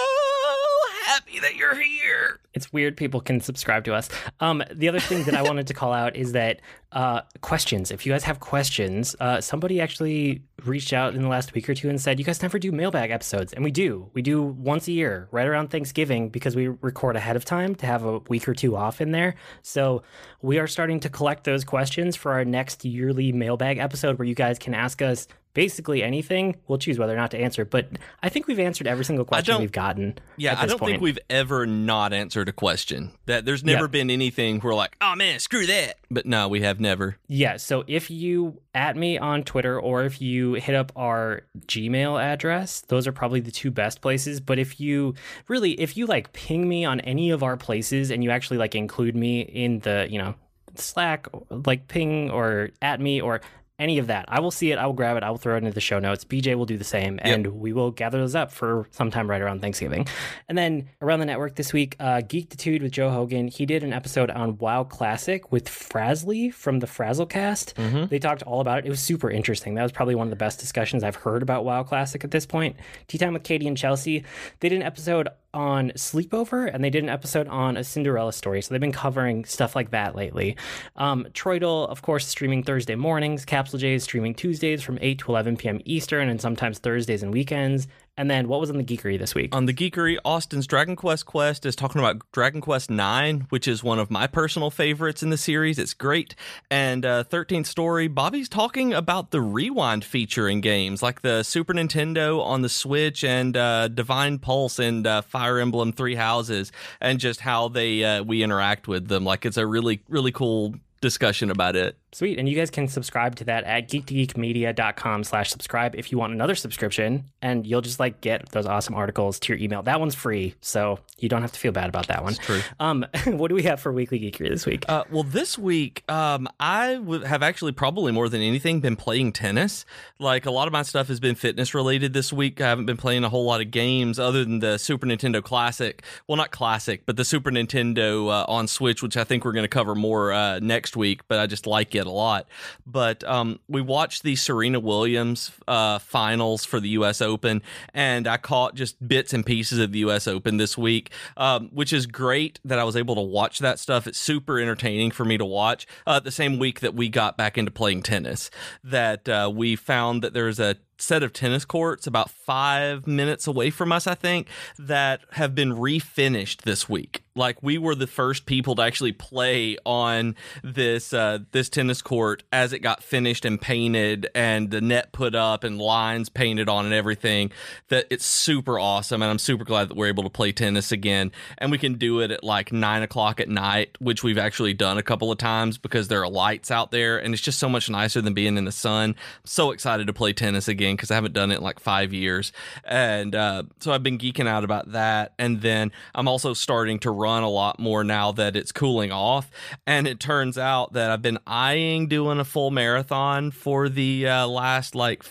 Speaker 2: happy that you're here.
Speaker 1: It's weird people can subscribe to us. Um, the other thing that I wanted to call out is that uh, questions. If you guys have questions, uh, somebody actually reached out in the last week or two and said, You guys never do mailbag episodes. And we do. We do once a year, right around Thanksgiving, because we record ahead of time to have a week or two off in there. So we are starting to collect those questions for our next yearly mailbag episode where you guys can ask us basically anything. We'll choose whether or not to answer. But I think we've answered every single question we've gotten.
Speaker 2: Yeah, I don't
Speaker 1: point.
Speaker 2: think we've ever not answered a question. That there's never yep. been anything where like, oh man, screw that. But no, we have never.
Speaker 1: Yeah. So if you at me on Twitter or if you hit up our Gmail address, those are probably the two best places. But if you really, if you like ping me on any of our places and you actually like include me in the, you know, Slack, like ping or at me or any of that. I will see it. I will grab it. I will throw it into the show notes. BJ will do the same, and yep. we will gather those up for sometime right around Thanksgiving. And then around the network this week, uh, Geektitude with Joe Hogan. He did an episode on WoW Classic with Frazzly from the Frazzlecast. Mm-hmm. They talked all about it. It was super interesting. That was probably one of the best discussions I've heard about WoW Classic at this point. Tea time with Katie and Chelsea. They did an episode on Sleepover and they did an episode on a Cinderella story. So they've been covering stuff like that lately. Um, Troytle, of course, streaming Thursday mornings. Capsule J is streaming Tuesdays from 8 to 11 p.m. Eastern and sometimes Thursdays and weekends. And then what was on the Geekery this week?
Speaker 2: On the Geekery, Austin's Dragon Quest Quest is talking about Dragon Quest IX, which is one of my personal favorites in the series. It's great. And uh, 13th Story, Bobby's talking about the rewind feature in games like the Super Nintendo on the Switch and uh, Divine Pulse and uh, Fire Emblem Three Houses, and just how they uh, we interact with them. Like it's a really really cool discussion about it.
Speaker 1: Sweet. And you guys can subscribe to that at geek2geekmedia.com slash subscribe if you want another subscription and you'll just like get those awesome articles to your email. That one's free, so you don't have to feel bad about that one.
Speaker 2: That's true.
Speaker 1: Um, what do we have for Weekly Geekery this week?
Speaker 2: Uh, well, this week, um, I w- have actually probably more than anything been playing tennis. Like a lot of my stuff has been fitness related this week. I haven't been playing a whole lot of games other than the Super Nintendo Classic. Well, not Classic, but the Super Nintendo uh, on Switch, which I think we're going to cover more uh, next week, but I just like it a lot. But um, we watched the Serena Williams uh, finals for the U.S. Open, and I caught just bits and pieces of the U.S. Open this week, um, which is great that I was able to watch that stuff. It's super entertaining for me to watch. Uh, the same week that we got back into playing tennis, that uh, we found that there's a set of tennis courts about five minutes away from us, I think, that have been refinished this week like we were the first people to actually play on this uh, this tennis court as it got finished and painted and the net put up and lines painted on and everything that it's super awesome and i'm super glad that we're able to play tennis again. And we can do it at like nine o'clock at night which we've actually done a couple of times because there are lights out there and it's just so much nicer than being in the sun. I'm so excited to play tennis again because i haven't done it in like five years. And uh, so i've been geeking out about that. And then i'm also starting to run a lot more now that it's cooling off. And it turns out that I've been eyeing doing a full marathon for the uh, last like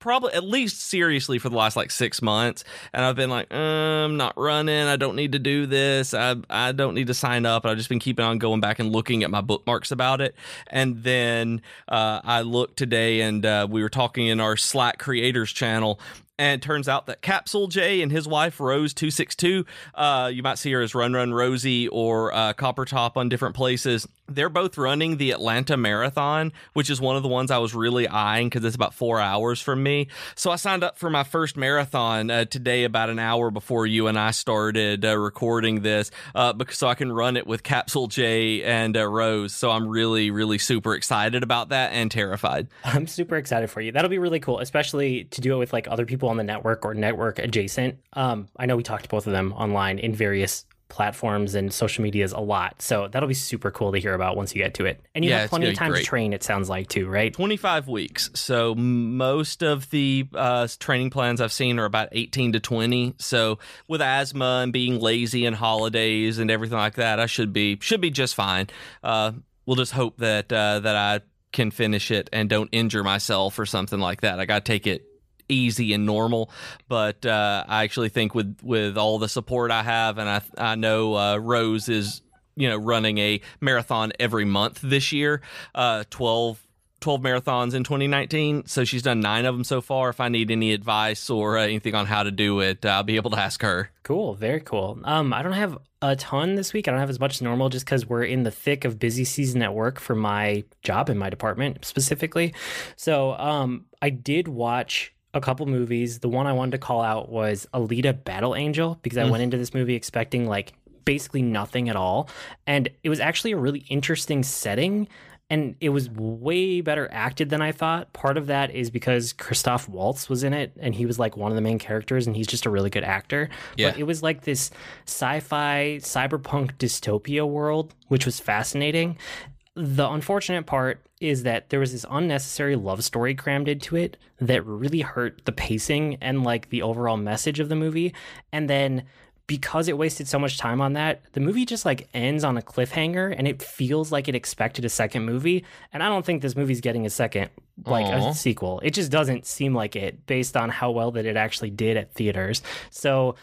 Speaker 2: probably at least seriously for the last like six months. And i've been like uh, i'm not running. I don't need to do this. I, I don't need to sign up. I've just been keeping on going back and looking at my bookmarks about it. And then uh, i looked today and uh, we were talking in our slack creators channel and turns out that Capsule J and his wife Rose two six two, uh, you might see her as Run Run Rosie or uh, Copper Top on different places. They're both running the Atlanta Marathon, which is one of the ones I was really eyeing because it's about four hours from me. So I signed up for my first marathon uh, today, about an hour before you and I started uh, recording this, uh, because so I can run it with Capsule J and uh, Rose. So I'm really, really super excited about that and terrified.
Speaker 1: I'm super excited for you. That'll be really cool, especially to do it with like other people on the network or network adjacent. Um, I know we talked to both of them online in various platforms and social medias a lot. So that'll be super cool to hear about once you get to it. And you yeah, have plenty of time to train, it sounds like, too, right?
Speaker 2: 25 weeks. So most of the uh, training plans I've seen are about 18 to 20. So with asthma and being lazy and holidays and everything like that, I should be should be just fine. Uh, we'll just hope that uh, that I can finish it and don't injure myself or something like that. I got to take it easy and normal. But uh, I actually think with with all the support I have, and I I know uh, Rose is you know running a marathon every month this year, uh, 12 12 marathons in 2019. So she's done nine of them so far. If I need any advice or uh, anything on how to do it, I'll be able to ask her.
Speaker 1: Cool. Very cool. Um, I don't have a ton this week. I don't have as much as normal just because we're in the thick of busy season at work for my job in my department specifically. So um, I did watch a couple movies. The one I wanted to call out was Alita Battle Angel because I mm. went into this movie expecting like basically nothing at all. And it was actually a really interesting setting and it was way better acted than I thought. Part of that is because Christoph Waltz was in it and he was like one of the main characters and he's just a really good actor. Yeah. But it was like this sci-fi cyberpunk dystopia world which was fascinating. The unfortunate part is that there was this unnecessary love story crammed into it that really hurt the pacing and like the overall message of the movie. And then because it wasted so much time on that, the movie just like ends on a cliffhanger and it feels like it expected a second movie. And I don't think this movie's getting a second, like Aww. a sequel. It just doesn't seem like it based on how well that it actually did at theaters. So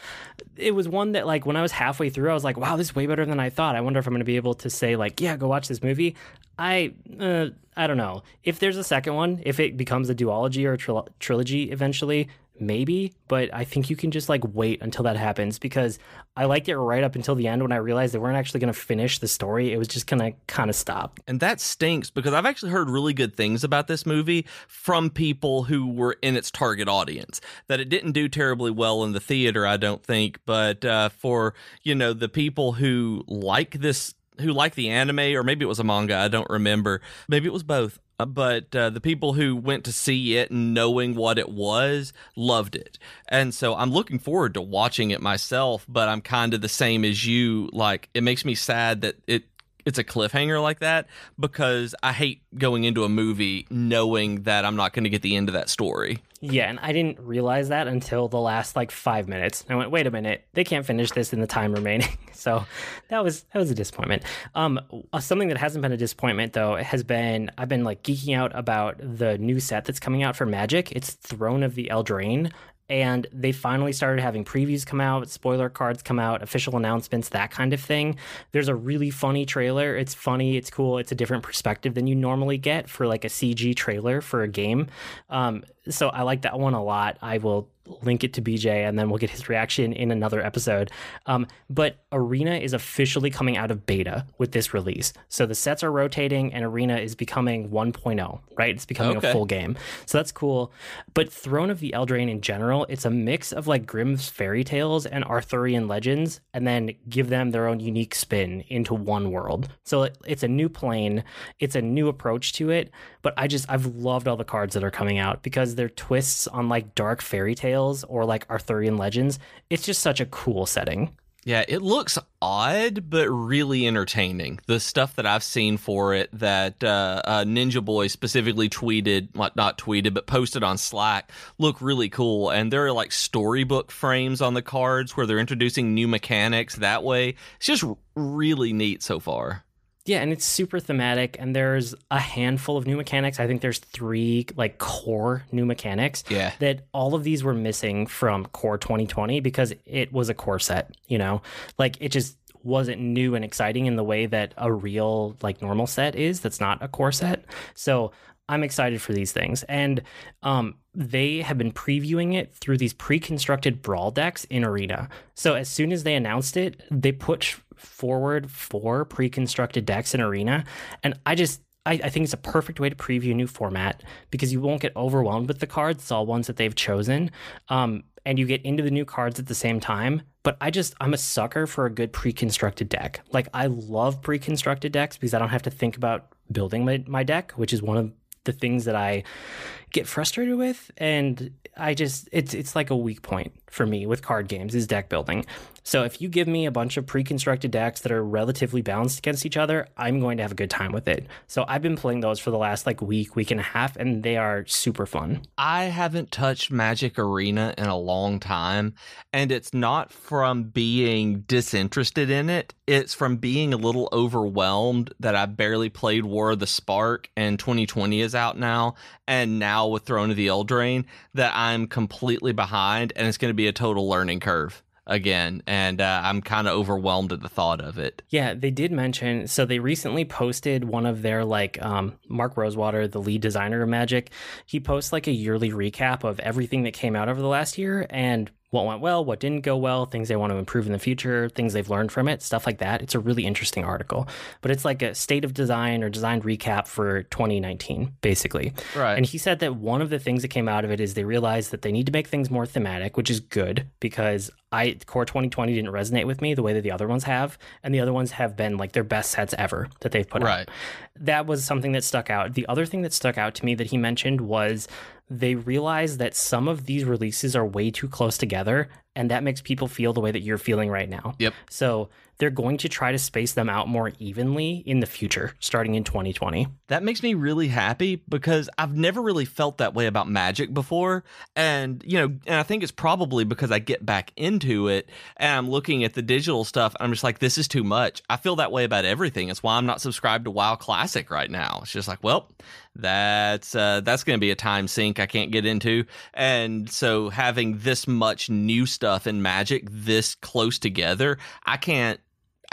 Speaker 1: it was one that like when I was halfway through, I was like, wow, this is way better than I thought. I wonder if I'm going to be able to say like, yeah, go watch this movie. I, uh, I don't know. If there's a second one, if it becomes a duology or a tril- trilogy eventually, maybe, but I think you can just like wait until that happens because I liked it right up until the end when I realized they weren't actually going to finish the story. It was just going to kind of stop.
Speaker 2: And that stinks because I've actually heard really good things about this movie from people who were in its target audience. That it didn't do terribly well in the theater, I don't think, but uh, for, you know, the people who like this who like the anime or maybe it was a manga i don't remember maybe it was both but uh, the people who went to see it knowing what it was loved it and so i'm looking forward to watching it myself but i'm kind of the same as you like it makes me sad that it it's a cliffhanger like that because I hate going into a movie knowing that I'm not going to get the end of that story.
Speaker 1: Yeah, and I didn't realize that until the last like five minutes. I went, wait a minute, they can't finish this in the time remaining. so that was that was a disappointment. Um, uh, something that hasn't been a disappointment though has been I've been like geeking out about the new set that's coming out for Magic. It's Throne of the Eldraine, and they finally started having previews come out, spoiler cards come out, official announcements, that kind of thing. There's a really funny trailer. It's funny, it's cool, it's a different perspective than you normally get for like a CG trailer for a game. Um, so I like that one a lot. I will link it to BJ and then we'll get his reaction in another episode. Um, but Arena is officially coming out of beta with this release. So the sets are rotating and Arena is becoming 1.0, right? It's becoming okay. a full game. So that's cool. But Throne of the Eldraine in general, it's a mix of like Grimm's fairy tales and Arthurian legends and then give them their own unique spin into one world. So it's a new plane, it's a new approach to it. But I just, I've loved all the cards that are coming out because they're twists on like dark fairy tales or like Arthurian legends. It's just such a cool setting.
Speaker 2: Yeah, it looks odd, but really entertaining. The stuff that I've seen for it that uh, uh, Ninja Boy specifically tweeted, well, not tweeted, but posted on Slack, look really cool. And there are like storybook frames on the cards where they're introducing new mechanics that way. It's just really neat so far.
Speaker 1: Yeah, and it's super thematic, and there's a handful of new mechanics. I think there's three like core new mechanics.
Speaker 2: Yeah.
Speaker 1: That all of these were missing from Core 2020 because it was a core set. You know, like it just wasn't new and exciting in the way that a real like normal set is. That's not a core set. So I'm excited for these things, and um, they have been previewing it through these pre-constructed brawl decks in Arena. So as soon as they announced it, they put forward for pre-constructed decks in Arena, and I just I, I, think it's a perfect way to preview a new format because you won't get overwhelmed with the cards. It's all ones that they've chosen, um, and you get into the new cards at the same time. But I just I'm a sucker for a good pre-constructed deck. Like I love pre-constructed decks because I don't have to think about building my, my deck, which is one of the things that I get frustrated with and I just it's it's like a weak point for me with card games is deck building. So if you give me a bunch of pre-constructed decks that are relatively balanced against each other, I'm going to have a good time with it. So I've been playing those for the last like week, week and a half and they are super fun.
Speaker 2: I haven't touched Magic Arena in a long time, and it's not from being disinterested in it. It's from being a little overwhelmed that I barely played War of the Spark and 2020 is out now and now with Throne of the Eldraine that I'm completely behind and it's going to be a total learning curve again and uh, i'm kind of overwhelmed at the thought of it.
Speaker 1: Yeah they did mention so they recently posted one of their like um, mark rosewater the lead designer of magic. He posts like a yearly recap of everything that came out over the last year and what went well, what didn't go well, things they want to improve in the future, things they've learned from it, stuff like that. It's a really interesting article. But it's like a state of design or design recap for 2019, basically.
Speaker 2: Right.
Speaker 1: And he said that one of the things that came out of it is they realized that they need to make things more thematic, which is good because I Core 2020 didn't resonate with me the way that the other ones have, and the other ones have been like their best sets ever that they've put
Speaker 2: right.
Speaker 1: out. That was something that stuck out. The other thing that stuck out to me that he mentioned was they realize that some of these releases are way too close together and that makes people feel the way that you're feeling right now.
Speaker 2: Yep.
Speaker 1: So they're going to try to space them out more evenly in the future, starting in 2020.
Speaker 2: That makes me really happy because I've never really felt that way about Magic before. And, you know, and I think it's probably because I get back into it and I'm looking at the digital stuff. I'm just like, this is too much. I feel that way about everything. It's why I'm not subscribed to WoW Classic right now. It's just like, well, that's uh, that's going to be a time sink I can't get into. And so having this much new stuff in Magic this close together, I can't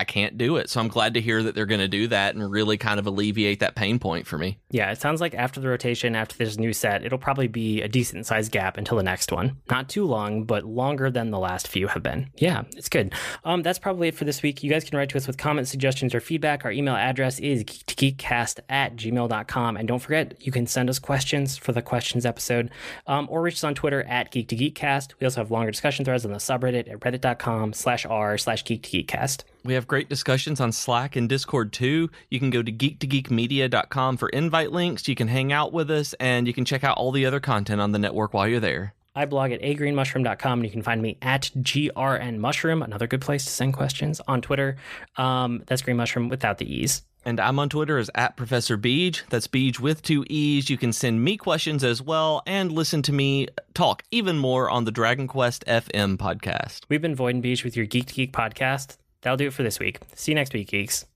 Speaker 2: I can't do it. So I'm glad to hear that they're going to do that and really kind of alleviate that pain point for me.
Speaker 1: Yeah, it sounds like after the rotation, after this new set, it'll probably be a decent sized gap until the next one. Not too long, but longer than the last few have been. Yeah, it's good. Um, that's probably it for this week. You guys can write to us with comments, suggestions, or feedback. Our email address is geekcast at gmail.com. And don't forget, you can send us questions for the questions episode um, or reach us on Twitter at Geek to Geekcast. We also have longer discussion threads on the subreddit at reddit.com slash r slash geek to geekcast.
Speaker 2: We have great discussions on Slack and Discord too. You can go to geek2geekmedia.com for invite links. You can hang out with us and you can check out all the other content on the network while you're there.
Speaker 1: I blog at agreenmushroom.com and you can find me at grnmushroom, another good place to send questions on Twitter. Um, that's Green Mushroom without the E's.
Speaker 2: And I'm on Twitter as at Professor Beej. That's Beej with two E's. You can send me questions as well and listen to me talk even more on the Dragon Quest FM podcast.
Speaker 1: We've been Void and Beej with your Geek to Geek podcast. That'll do it for this week. See you next week, geeks.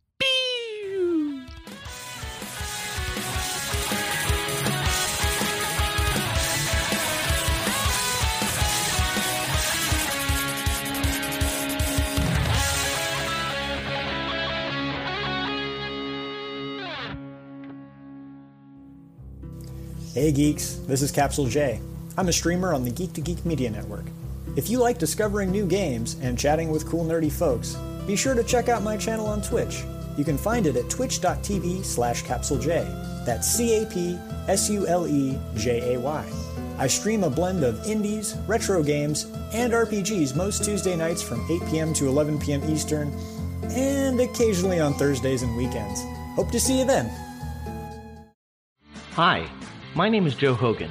Speaker 3: Hey geeks, this is Capsule J. I'm a streamer on the Geek to Geek Media Network. If you like discovering new games and chatting with cool nerdy folks, be sure to check out my channel on Twitch. You can find it at twitch.tv slash capsulej. That's C-A-P-S-U-L-E-J-A-Y. I stream a blend of indies, retro games, and RPGs most Tuesday nights from 8 p.m. to 11 p.m. Eastern, and occasionally on Thursdays and weekends. Hope to see you then.
Speaker 4: Hi, my name is Joe Hogan,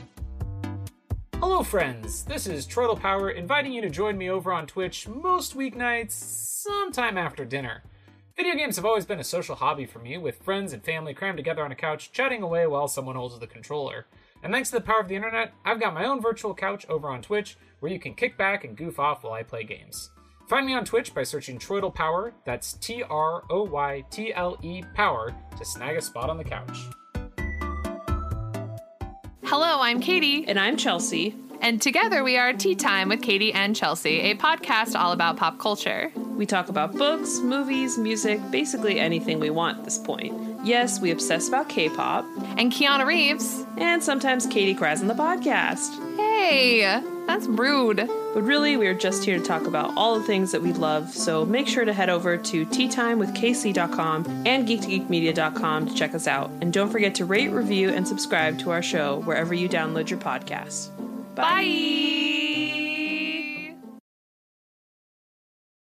Speaker 5: Hello, friends. This is Troytle Power inviting you to join me over on Twitch most weeknights, sometime after dinner. Video games have always been a social hobby for me, with friends and family crammed together on a couch, chatting away while someone holds the controller. And thanks to the power of the internet, I've got my own virtual couch over on Twitch where you can kick back and goof off while I play games. Find me on Twitch by searching Troytle Power, that's T R O Y T L E Power, to snag a spot on the couch.
Speaker 6: Hello, I'm Katie.
Speaker 7: And I'm Chelsea.
Speaker 6: And together we are Tea Time with Katie and Chelsea, a podcast all about pop culture.
Speaker 7: We talk about books, movies, music, basically anything we want at this point. Yes, we obsess about K pop.
Speaker 6: And Keanu Reeves.
Speaker 7: And sometimes Katie cries on the podcast.
Speaker 6: Hey, that's rude.
Speaker 7: But really, we're just here to talk about all the things that we love, so make sure to head over to teatimewithkc.com and geek2geekmedia.com to check us out. And don't forget to rate, review, and subscribe to our show wherever you download your podcasts.
Speaker 6: Bye. Bye.